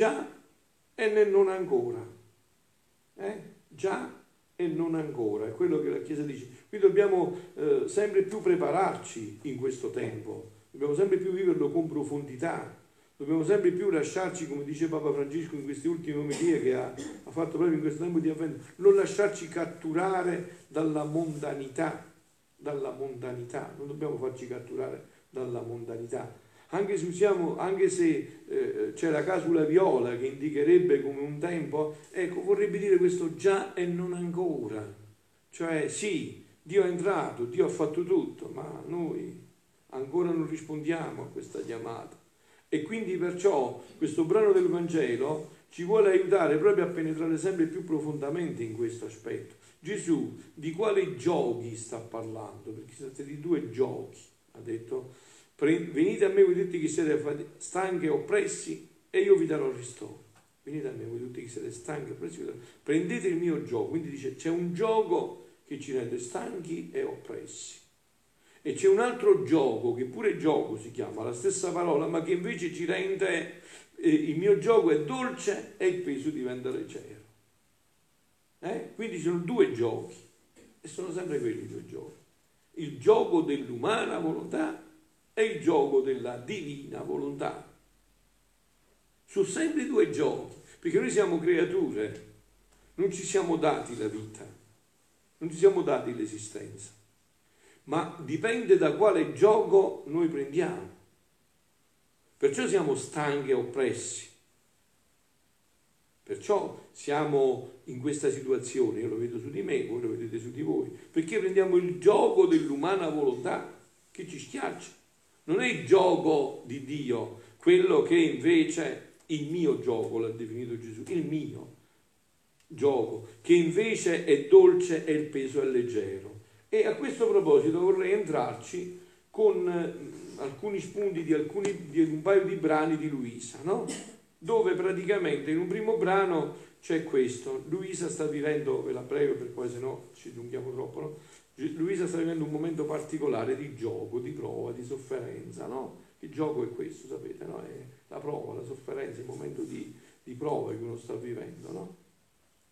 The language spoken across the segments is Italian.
già e nel non ancora. Eh? Già e non ancora, è quello che la Chiesa dice. Qui dobbiamo eh, sempre più prepararci in questo tempo, dobbiamo sempre più viverlo con profondità, dobbiamo sempre più lasciarci, come dice Papa Francesco in queste ultime omelie che ha, ha fatto proprio in questo tempo di avvento, non lasciarci catturare dalla mondanità, dalla mondanità, non dobbiamo farci catturare dalla mondanità anche se, usiamo, anche se eh, c'è la casula viola che indicherebbe come un tempo, ecco, vorrebbe dire questo già e non ancora. Cioè sì, Dio è entrato, Dio ha fatto tutto, ma noi ancora non rispondiamo a questa chiamata. E quindi perciò questo brano del Vangelo ci vuole aiutare proprio a penetrare sempre più profondamente in questo aspetto. Gesù di quali giochi sta parlando? Perché si di due giochi, ha detto venite a me voi tutti che siete stanchi e oppressi e io vi darò ristoro. Venite a me voi tutti che siete stanchi e oppressi, prendete il mio gioco. Quindi dice c'è un gioco che ci rende stanchi e oppressi. E c'è un altro gioco, che pure gioco si chiama, la stessa parola, ma che invece ci rende, eh, il mio gioco è dolce e il peso diventa leggero. Eh? Quindi sono due giochi, e sono sempre quelli due giochi. Il gioco dell'umana volontà è il gioco della divina volontà. Sono sempre due giochi, perché noi siamo creature, non ci siamo dati la vita, non ci siamo dati l'esistenza, ma dipende da quale gioco noi prendiamo. Perciò siamo stanchi e oppressi. Perciò siamo in questa situazione, io lo vedo su di me, voi lo vedete su di voi, perché prendiamo il gioco dell'umana volontà che ci schiaccia non è il gioco di Dio, quello che invece il mio gioco l'ha definito Gesù, il mio gioco, che invece è dolce e il peso è leggero. E a questo proposito vorrei entrarci con mm, alcuni spunti di, alcuni, di un paio di brani di Luisa, no? dove praticamente in un primo brano c'è questo, Luisa sta vivendo, ve la prego per poi se no ci allunghiamo troppo, no? Luisa sta vivendo un momento particolare di gioco, di prova, di sofferenza, no? Il gioco è questo, sapete, no? È la prova, la sofferenza, il momento di, di prova che uno sta vivendo, no?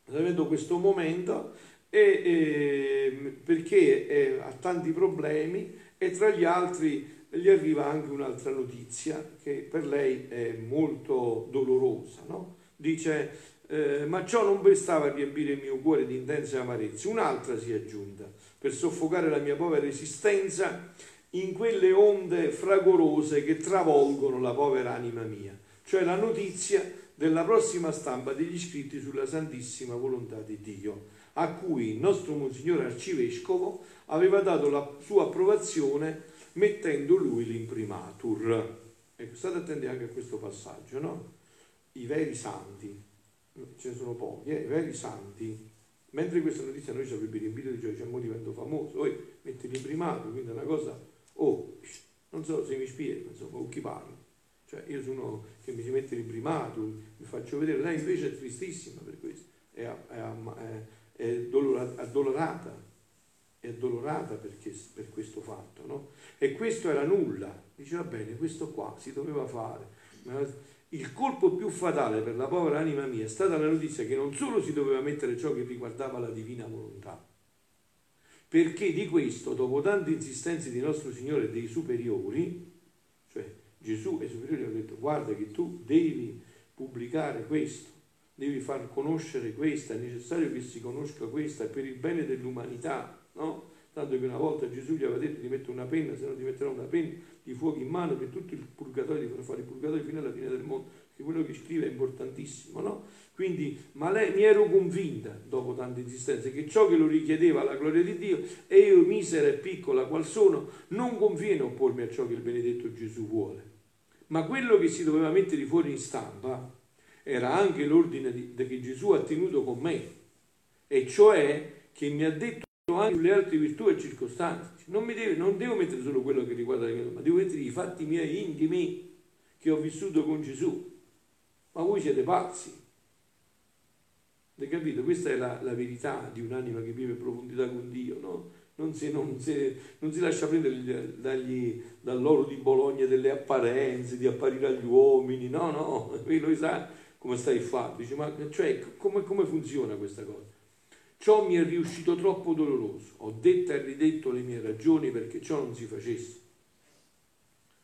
Sta vivendo questo momento e, e, perché è, ha tanti problemi e tra gli altri gli arriva anche un'altra notizia che per lei è molto dolorosa, no? Dice, eh, ma ciò non bastava a riempire il mio cuore di intense amarezze, un'altra si è aggiunta per soffocare la mia povera esistenza in quelle onde fragorose che travolgono la povera anima mia, cioè la notizia della prossima stampa degli scritti sulla santissima volontà di Dio, a cui il nostro Monsignore Arcivescovo aveva dato la sua approvazione mettendo lui l'imprimatur. Ecco, state attenti anche a questo passaggio, no? I veri santi, ce ne sono pochi, eh? i veri santi Mentre questa notizia noi ci avrebbe riempito di gioia, cioè, mo divento famoso, poi metti l'imprimato, quindi è una cosa, oh, non so se mi spiego, insomma, con chi parlo. Cioè, io sono che mi si mette l'imprimato, mi faccio vedere, lei invece è tristissima per questo, è, è, è, è addolorata, è addolorata perché, per questo fatto, no? E questo era nulla, dice va bene, questo qua si doveva fare, il colpo più fatale per la povera anima mia è stata la notizia che non solo si doveva mettere ciò che riguardava la divina volontà, perché di questo, dopo tante insistenze di nostro Signore e dei superiori, cioè Gesù e i superiori hanno detto guarda che tu devi pubblicare questo, devi far conoscere questo, è necessario che si conosca questa, per il bene dell'umanità? Tanto che una volta Gesù gli aveva detto di mettere una penna, se no ti metterò una penna di fuoco in mano per tutto il purgatorio, di far fare il purgatorio fino alla fine del mondo, che quello che scrive è importantissimo, no? Quindi, ma lei mi ero convinta, dopo tante insistenze, che ciò che lo richiedeva la gloria di Dio, e io misera e piccola qual sono, non conviene oppormi a ciò che il benedetto Gesù vuole. Ma quello che si doveva mettere fuori in stampa era anche l'ordine di, che Gesù ha tenuto con me, e cioè che mi ha detto anche sulle altre virtù e circostanze. Non, deve, non, devo mettere solo quello che riguarda la mia vita, ma devo mettere i fatti miei intimi che ho vissuto con Gesù. Ma voi siete pazzi. Avete capito? Questa è la, la, verità di un'anima che vive in profondità con Dio, no? Non si, non, si, non si, lascia prendere dagli, dall'oro di Bologna delle apparenze, di apparire agli uomini, no, no, lui sa, come stai fare? Dice, ma cioè, come, come funziona questa cosa? Ciò mi è riuscito troppo doloroso. Ho detto e ridetto le mie ragioni perché ciò non si facesse.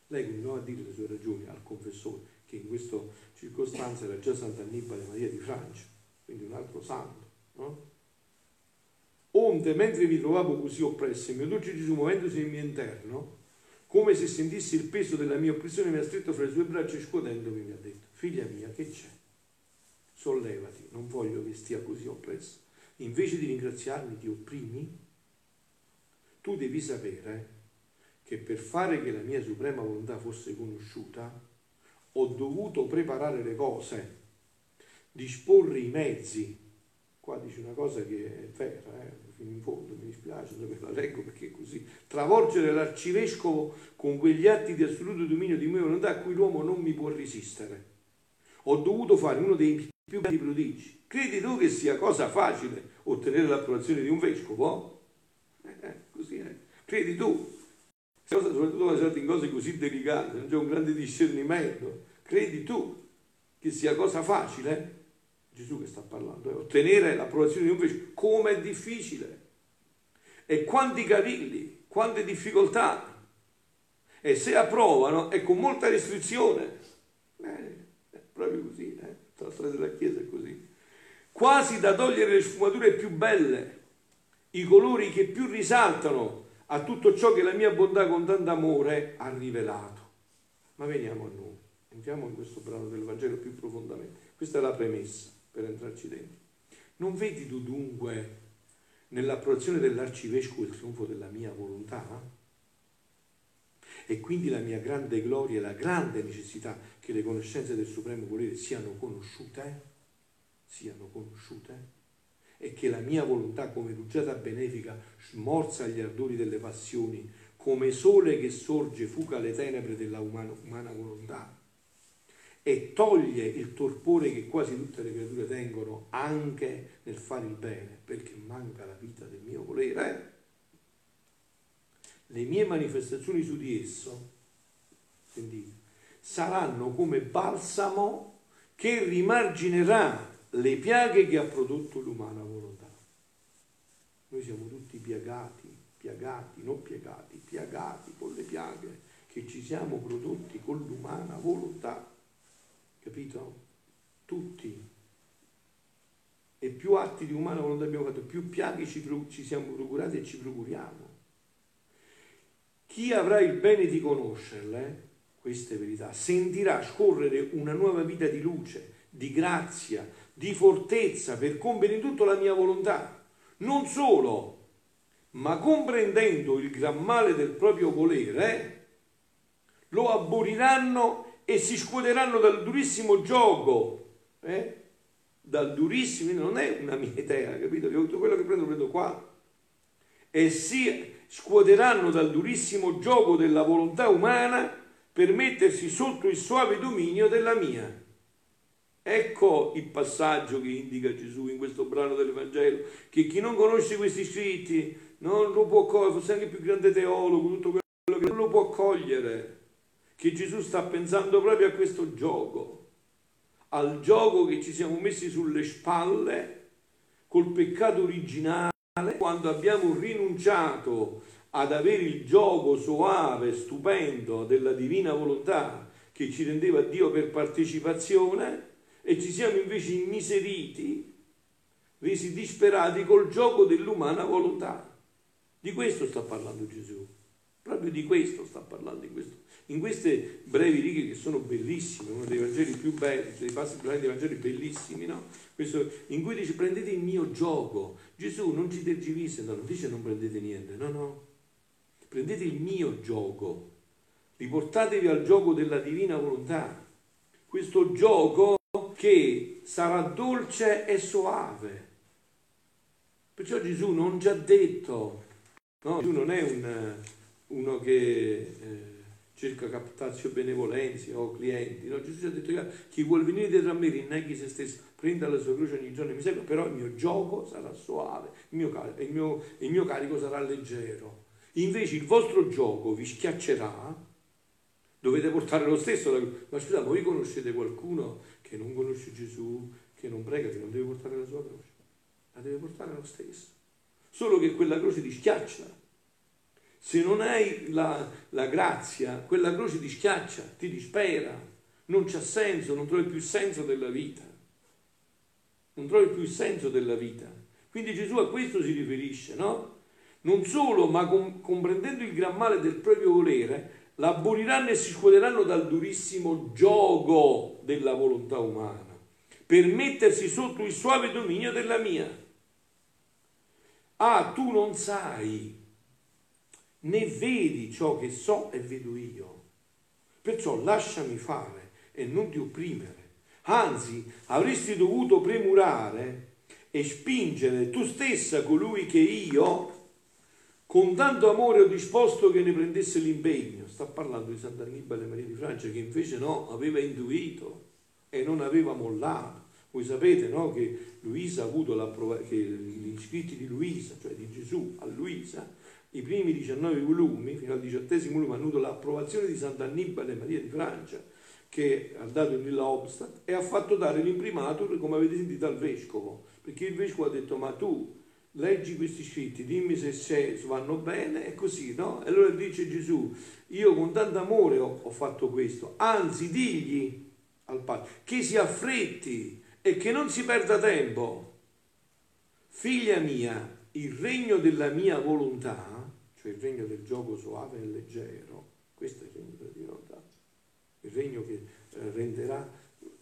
Lei continuava a dire le sue ragioni al confessore, che in questa circostanza era già Sant'Annibale Maria di Francia, quindi un altro santo. No? Onde, mentre mi trovavo così oppresso, il mio dolce Gesù, muovendosi nel mio interno, come se sentissi il peso della mia oppressione, mi ha stretto fra le sue braccia e scuotendomi mi ha detto, figlia mia, che c'è? Sollevati, non voglio che stia così oppresso. Invece di ringraziarmi ti opprimi? Tu devi sapere che per fare che la mia suprema volontà fosse conosciuta, ho dovuto preparare le cose, disporre i mezzi. Qua dice una cosa che è vera, eh? fino in fondo, mi dispiace se la leggo perché è così. Travolgere l'arcivescovo con quegli atti di assoluto dominio di mia volontà a cui l'uomo non mi può resistere. Ho dovuto fare uno dei più grandi prodigi. Credi tu che sia cosa facile ottenere l'approvazione di un vescovo? Eh, eh così è. Credi tu? Soprattutto in cose così delicate, non c'è un grande discernimento. Credi tu che sia cosa facile? Gesù che sta parlando, eh? ottenere l'approvazione di un vescovo, come è difficile. E quanti cavilli, quante difficoltà. E se approvano è con molta restrizione. Eh, è proprio così, eh? la storia della Chiesa è così. Quasi da togliere le sfumature più belle, i colori che più risaltano a tutto ciò che la mia bontà con tanto amore ha rivelato. Ma veniamo a noi, entriamo in questo brano del Vangelo più profondamente. Questa è la premessa per entrarci dentro. Non vedi tu dunque nell'approvazione dell'arcivescovo il trionfo della mia volontà? E quindi la mia grande gloria e la grande necessità che le conoscenze del supremo volere siano conosciute? Siano conosciute? E che la mia volontà come rugiada benefica smorza gli ardori delle passioni, come sole che sorge fuga le tenebre della umana, umana volontà e toglie il torpore che quasi tutte le creature tengono anche nel fare il bene, perché manca la vita del mio volere. Le mie manifestazioni su di esso, sentite, saranno come balsamo che rimarginerà le piaghe che ha prodotto l'umana volontà. Noi siamo tutti piagati, piagati, non piegati, piagati con le piaghe che ci siamo prodotti con l'umana volontà capito? Tutti. E più atti di umana volontà abbiamo fatto, più piaghe ci, ci siamo procurati e ci procuriamo. Chi avrà il bene di conoscerle, queste verità, sentirà scorrere una nuova vita di luce, di grazia, di fortezza per compiere in tutto la mia volontà. Non solo, ma comprendendo il gran male del proprio volere, lo abboriranno e si scuoteranno dal durissimo gioco, eh? dal durissimo, non è una mia idea, capito? Tutto quello che prendo prendo qua. E si scuoteranno dal durissimo gioco della volontà umana per mettersi sotto il suave dominio della mia. Ecco il passaggio che indica Gesù in questo brano del Vangelo, che chi non conosce questi scritti non lo può cogliere, fosse anche il più grande teologo, tutto quello che non lo può cogliere che Gesù sta pensando proprio a questo gioco, al gioco che ci siamo messi sulle spalle col peccato originale quando abbiamo rinunciato ad avere il gioco soave, stupendo della divina volontà che ci rendeva Dio per partecipazione e ci siamo invece immiseriti, resi disperati col gioco dell'umana volontà. Di questo sta parlando Gesù, proprio di questo sta parlando in questo in queste brevi righe che sono bellissime, uno dei Vangeli più belli, dei passi più belli dei Vangeli bellissimi, no? Questo, in cui dice prendete il mio gioco. Gesù non ci tergivisa, no, non dice non prendete niente, no, no. Prendete il mio gioco, riportatevi al gioco della divina volontà. Questo gioco che sarà dolce e soave. Perciò Gesù non ci ha detto, no, Gesù non è un, uno che... Eh, cerca captazio benevolenze o clienti. No? Gesù ci ha detto chi vuole venire dietro a me rinneghi se stesso, prenda la sua croce ogni giorno e mi segue, però il mio gioco sarà suave, il mio, il mio, il mio carico sarà leggero. Invece il vostro gioco vi schiaccerà, dovete portare lo stesso. Ma scusate, voi conoscete qualcuno che non conosce Gesù, che non prega, che non deve portare la sua croce. La deve portare lo stesso. Solo che quella croce ti schiaccia. Se non hai la, la grazia, quella croce ti schiaccia, ti dispera, non c'ha senso, non trovi più senso della vita. Non trovi più il senso della vita. Quindi Gesù a questo si riferisce, no? Non solo, ma com- comprendendo il gran male del proprio volere, l'aboliranno e si scuoteranno dal durissimo gioco della volontà umana, per mettersi sotto il suave dominio della mia. Ah, tu non sai, né vedi ciò che so e vedo io. Perciò lasciami fare e non ti opprimere. Anzi, avresti dovuto premurare e spingere tu stessa colui che io, con tanto amore, ho disposto che ne prendesse l'impegno. Sta parlando di Sant'Annibale Maria di Francia, che invece no, aveva intuito e non aveva mollato. Voi sapete no, che Luisa ha avuto l'approvazione, che gli scritti di Luisa, cioè di Gesù a Luisa, i primi 19 volumi, fino al diciottesimo volume, hanno avuto l'approvazione di Sant'Annibale Maria di Francia, che ha dato il Nilla Obstat e ha fatto dare l'imprimatur, come avete sentito, al vescovo, perché il vescovo ha detto, ma tu leggi questi scritti, dimmi se, se vanno bene, e così, no? E allora dice Gesù, io con tanto amore ho, ho fatto questo, anzi digli al Padre che si affretti e che non si perda tempo. Figlia mia, il regno della mia volontà cioè il regno del gioco soave e leggero, questo è il regno della divinità, il regno che eh, renderà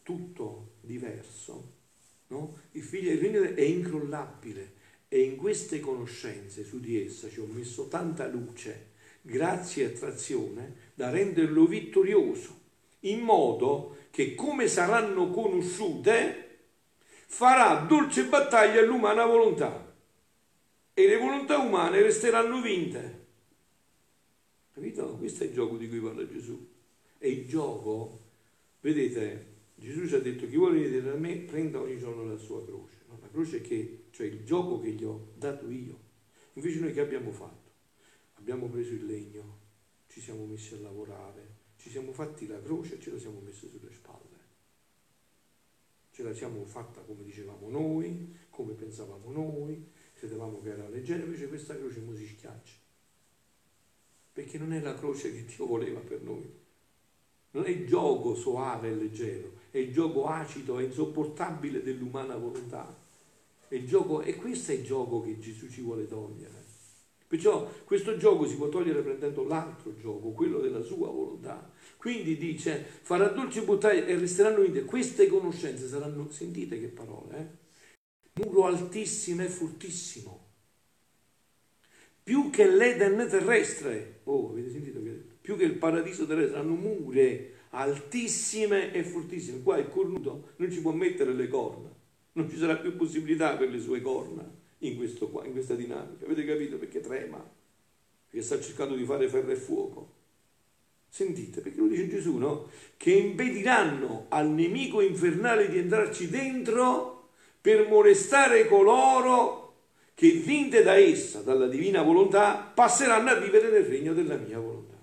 tutto diverso. No? Il, figlio, il regno è incrollabile e in queste conoscenze su di essa ci ho messo tanta luce, grazia e attrazione da renderlo vittorioso, in modo che come saranno conosciute farà dolce battaglia l'umana volontà e le volontà umane resteranno vinte. Capito? Questo è il gioco di cui parla Gesù. E il gioco, vedete, Gesù ci ha detto chi vuole venire da me prenda ogni giorno la sua croce. Croce che, cioè il gioco che gli ho dato io. Invece noi che abbiamo fatto? Abbiamo preso il legno, ci siamo messi a lavorare, ci siamo fatti la croce e ce la siamo messa sulle spalle. Ce la siamo fatta come dicevamo noi, come pensavamo noi, credevamo che era leggera, invece questa croce mo si schiaccia. Perché non è la croce che Dio voleva per noi. Non è il gioco soave e leggero, è il gioco acido e insopportabile dell'umana volontà. È il gioco, e questo è il gioco che Gesù ci vuole togliere. Perciò questo gioco si può togliere prendendo l'altro gioco, quello della sua volontà. Quindi dice, farà dolce buttare e resteranno in te. Queste conoscenze saranno, sentite che parole, eh? muro altissimo e fortissimo, più che l'Eden terrestre, oh avete sentito che più che il paradiso terrestre, hanno mure altissime e fortissime, qua il cornuto non ci può mettere le corna, non ci sarà più possibilità per le sue corna in, qua, in questa dinamica, avete capito perché trema, perché sta cercando di fare ferro e fuoco. Sentite, perché lo dice Gesù, no? Che impediranno al nemico infernale di entrarci dentro per molestare coloro che vinte da essa, dalla divina volontà, passeranno a vivere nel regno della mia volontà.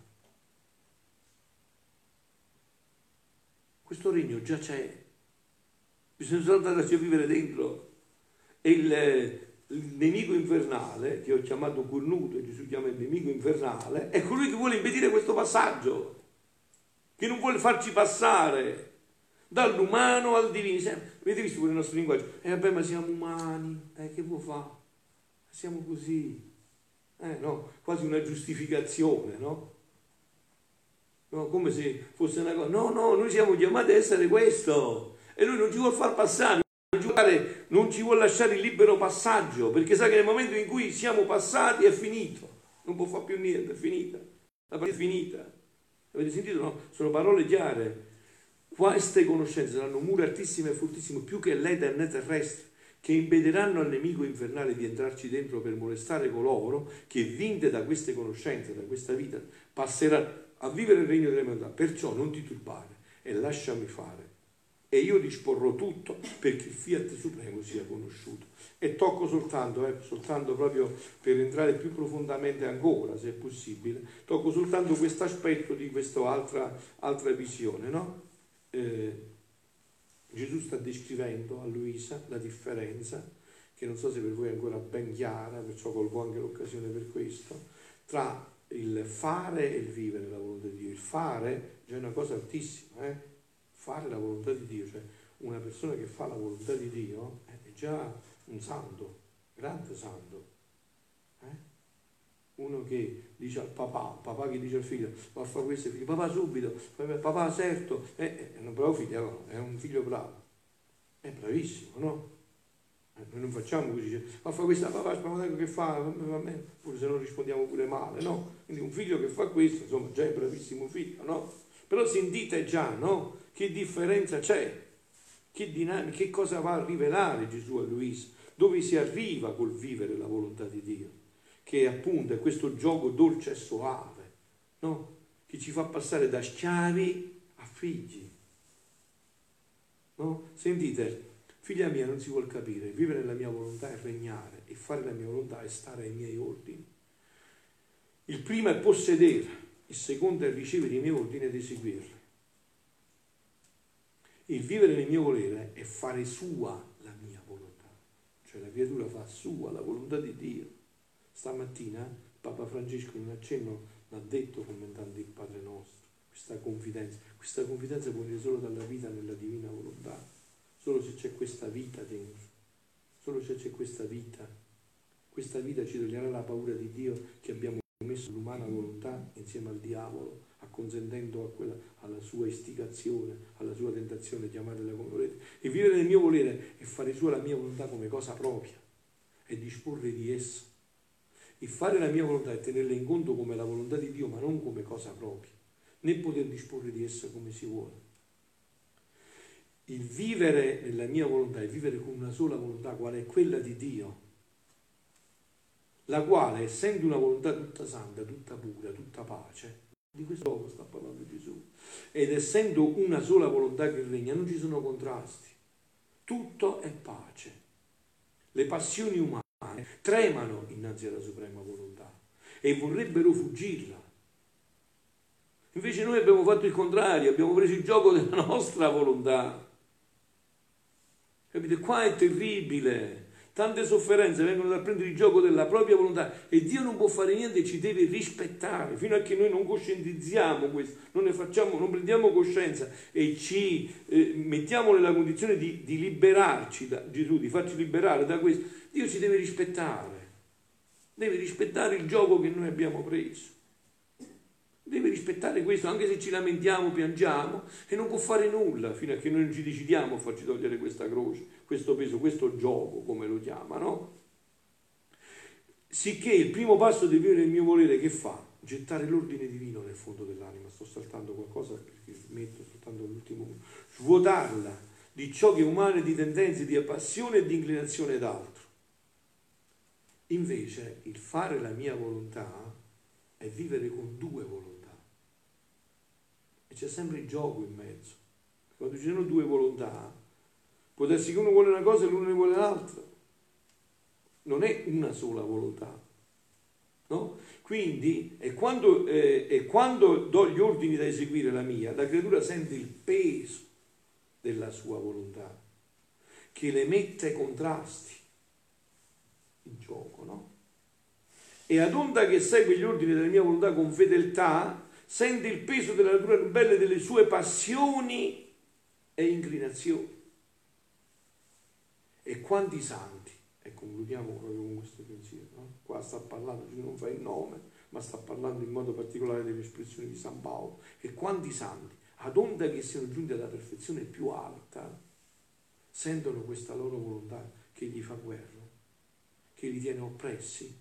Questo regno già c'è, bisogna andarci a vivere dentro. E il, il nemico infernale, che ho chiamato cornuto Gesù chiama il nemico infernale, è colui che vuole impedire questo passaggio, che non vuole farci passare dall'umano al divino. Avete visto pure il nostro linguaggio? E eh, vabbè, ma siamo umani, eh, che può fare? Siamo così. Eh, no? Quasi una giustificazione, no? no? Come se fosse una cosa. No, no, noi siamo chiamati a essere questo. E lui non ci vuole far passare, non ci vuole, non ci vuole lasciare il libero passaggio, perché sa che nel momento in cui siamo passati è finito. Non può fare più niente, è finita. La partita è finita. Avete sentito, no? Sono parole chiare. Queste conoscenze saranno mura altissime e fortissime, più che l'Eden terrestre, che impediranno al nemico infernale di entrarci dentro per molestare coloro che, vinte da queste conoscenze, da questa vita, passeranno a vivere il regno delle mie Perciò non ti turbare e lasciami fare. E io disporrò tutto perché il fiat supremo sia conosciuto. E tocco soltanto, eh, soltanto proprio per entrare più profondamente ancora, se è possibile, tocco soltanto questo aspetto di questa altra, altra visione, no? eh, Gesù sta descrivendo a Luisa la differenza, che non so se per voi è ancora ben chiara, perciò colgo anche l'occasione per questo, tra il fare e il vivere la volontà di Dio. Il fare è una cosa altissima, eh? Fare la volontà di Dio, cioè una persona che fa la volontà di Dio è già un santo, grande santo. Eh? Uno che dice al papà, papà che dice al figlio, va a fare questo, figlio, papà subito, papà certo, eh, è un bravo figlio, è un figlio bravo, è bravissimo, no? Eh, noi non facciamo così, dice, ma fa questa papà, papà che fa, pure se non rispondiamo pure male, no? Quindi un figlio che fa questo, insomma, già è bravissimo figlio, no? Però sentite già, no? Che differenza c'è? Che dinamica, che cosa va a rivelare Gesù a Luisa? Dove si arriva col vivere la volontà di Dio? Che appunto è questo gioco dolce e soave, no? Che ci fa passare da schiavi a figli. No? Sentite, Figlia mia, non si vuol capire, vivere la mia volontà è regnare e fare la mia volontà è stare ai miei ordini. Il primo è possedere, il secondo è ricevere i miei ordini ed eseguirli. Il vivere nel mio volere è fare sua la mia volontà, cioè la creatura fa sua la volontà di Dio. Stamattina Papa Francesco in un accenno l'ha detto commentando il Padre nostro, questa confidenza. Questa confidenza può venire solo dalla vita nella divina volontà solo se c'è questa vita dentro, solo se c'è questa vita. Questa vita ci toglierà la paura di Dio che abbiamo messo l'umana volontà insieme al diavolo, acconsentendo a quella, alla sua istigazione, alla sua tentazione, chiamatela come volete. E vivere nel mio volere e fare sua la mia volontà come cosa propria e disporre di essa. E fare la mia volontà e tenerla in conto come la volontà di Dio, ma non come cosa propria, né poter disporre di essa come si vuole il vivere nella mia volontà, il vivere con una sola volontà, quale è quella di Dio, la quale, essendo una volontà tutta santa, tutta pura, tutta pace, di questo poco sta parlando Gesù, ed essendo una sola volontà che regna, non ci sono contrasti, tutto è pace. Le passioni umane tremano innanzi alla suprema volontà e vorrebbero fuggirla. Invece noi abbiamo fatto il contrario, abbiamo preso il gioco della nostra volontà Capite? Qua è terribile. Tante sofferenze vengono dal prendere il gioco della propria volontà e Dio non può fare niente, ci deve rispettare fino a che noi non coscientizziamo questo, non ne facciamo, non prendiamo coscienza e ci eh, mettiamo nella condizione di, di liberarci da Gesù, di farci liberare da questo. Dio ci deve rispettare, deve rispettare il gioco che noi abbiamo preso. Deve rispettare questo, anche se ci lamentiamo, piangiamo, e non può fare nulla fino a che noi non ci decidiamo a farci togliere questa croce, questo peso, questo gioco, come lo chiama, no? Sicché il primo passo di vivere il mio volere che fa? Gettare l'ordine divino nel fondo dell'anima. Sto saltando qualcosa perché metto soltanto l'ultimo. Svuotarla di ciò che è umano, di tendenze, di passione e di inclinazione d'altro. Invece il fare la mia volontà è vivere con due volontà c'è sempre il gioco in mezzo. Quando ci sono due volontà, può darsi che uno vuole una cosa e l'uno ne vuole l'altra. Non è una sola volontà. No? Quindi, e quando, eh, e quando do gli ordini da eseguire la mia, la creatura sente il peso della sua volontà, che le mette contrasti in gioco, no? E ad onda che segue gli ordini della mia volontà con fedeltà, sente il peso della natura ribelle delle sue passioni e inclinazioni. E quanti santi, e concludiamo proprio con questo pensiero, no? qua sta parlando, non fa il nome, ma sta parlando in modo particolare delle espressioni di San Paolo, e quanti santi, ad onda che siano giunti alla perfezione più alta, sentono questa loro volontà che gli fa guerra, che li tiene oppressi,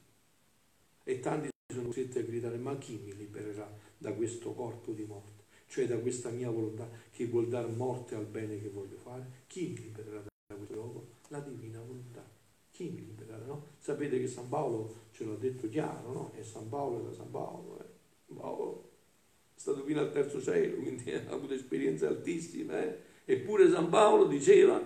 e tanti sono costretti a gridare, ma chi mi libererà da questo corpo di morte, cioè da questa mia volontà che vuol dar morte al bene che voglio fare, chi mi libererà da questo gioco? La divina volontà. Chi mi libererà? No? Sapete che San Paolo ce l'ha detto chiaro, no? E San Paolo era San Paolo. Eh? Paolo è stato fino al terzo cielo, quindi ha avuto esperienze altissime. Eh? Eppure San Paolo diceva,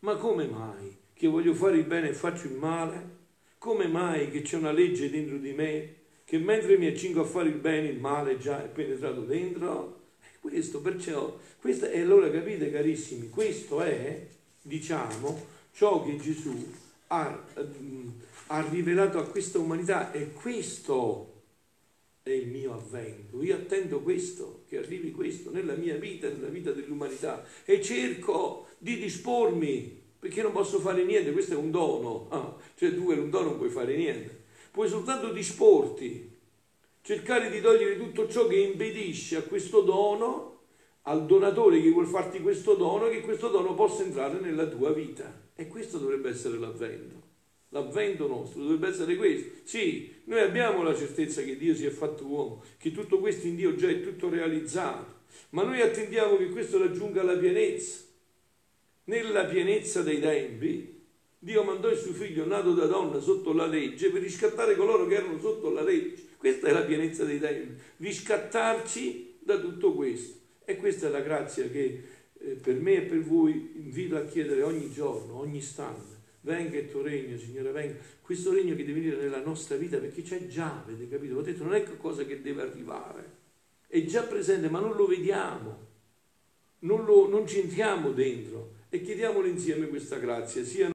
ma come mai che voglio fare il bene e faccio il male? Come mai che c'è una legge dentro di me che mentre mi accingo a fare il bene, il male già è penetrato dentro. Questo perciò, questo è allora capite carissimi, questo è, diciamo, ciò che Gesù ha, ha rivelato a questa umanità e questo è il mio avvento. Io attendo questo, che arrivi questo nella mia vita, nella vita dell'umanità e cerco di dispormi perché non posso fare niente, questo è un dono. Ah, cioè tu per un dono non puoi fare niente. Puoi soltanto disporti, cercare di togliere tutto ciò che impedisce a questo dono, al donatore che vuol farti questo dono, che questo dono possa entrare nella tua vita. E questo dovrebbe essere l'avvento. L'avvento nostro dovrebbe essere questo. Sì, noi abbiamo la certezza che Dio si è fatto uomo, che tutto questo in Dio già è tutto realizzato, ma noi attendiamo che questo raggiunga la pienezza. Nella pienezza dei tempi, Dio mandò il suo figlio nato da donna sotto la legge per riscattare coloro che erano sotto la legge. Questa è la pienezza dei tempi, riscattarci da tutto questo. E questa è la grazia che eh, per me e per voi invito a chiedere ogni giorno, ogni istante. Venga il tuo regno, Signore, venga. Questo regno che deve venire nella nostra vita, perché c'è già, avete capito? Ho detto, non è qualcosa che deve arrivare. È già presente, ma non lo vediamo. Non, lo, non ci entriamo dentro e chiediamolo insieme questa grazia, sia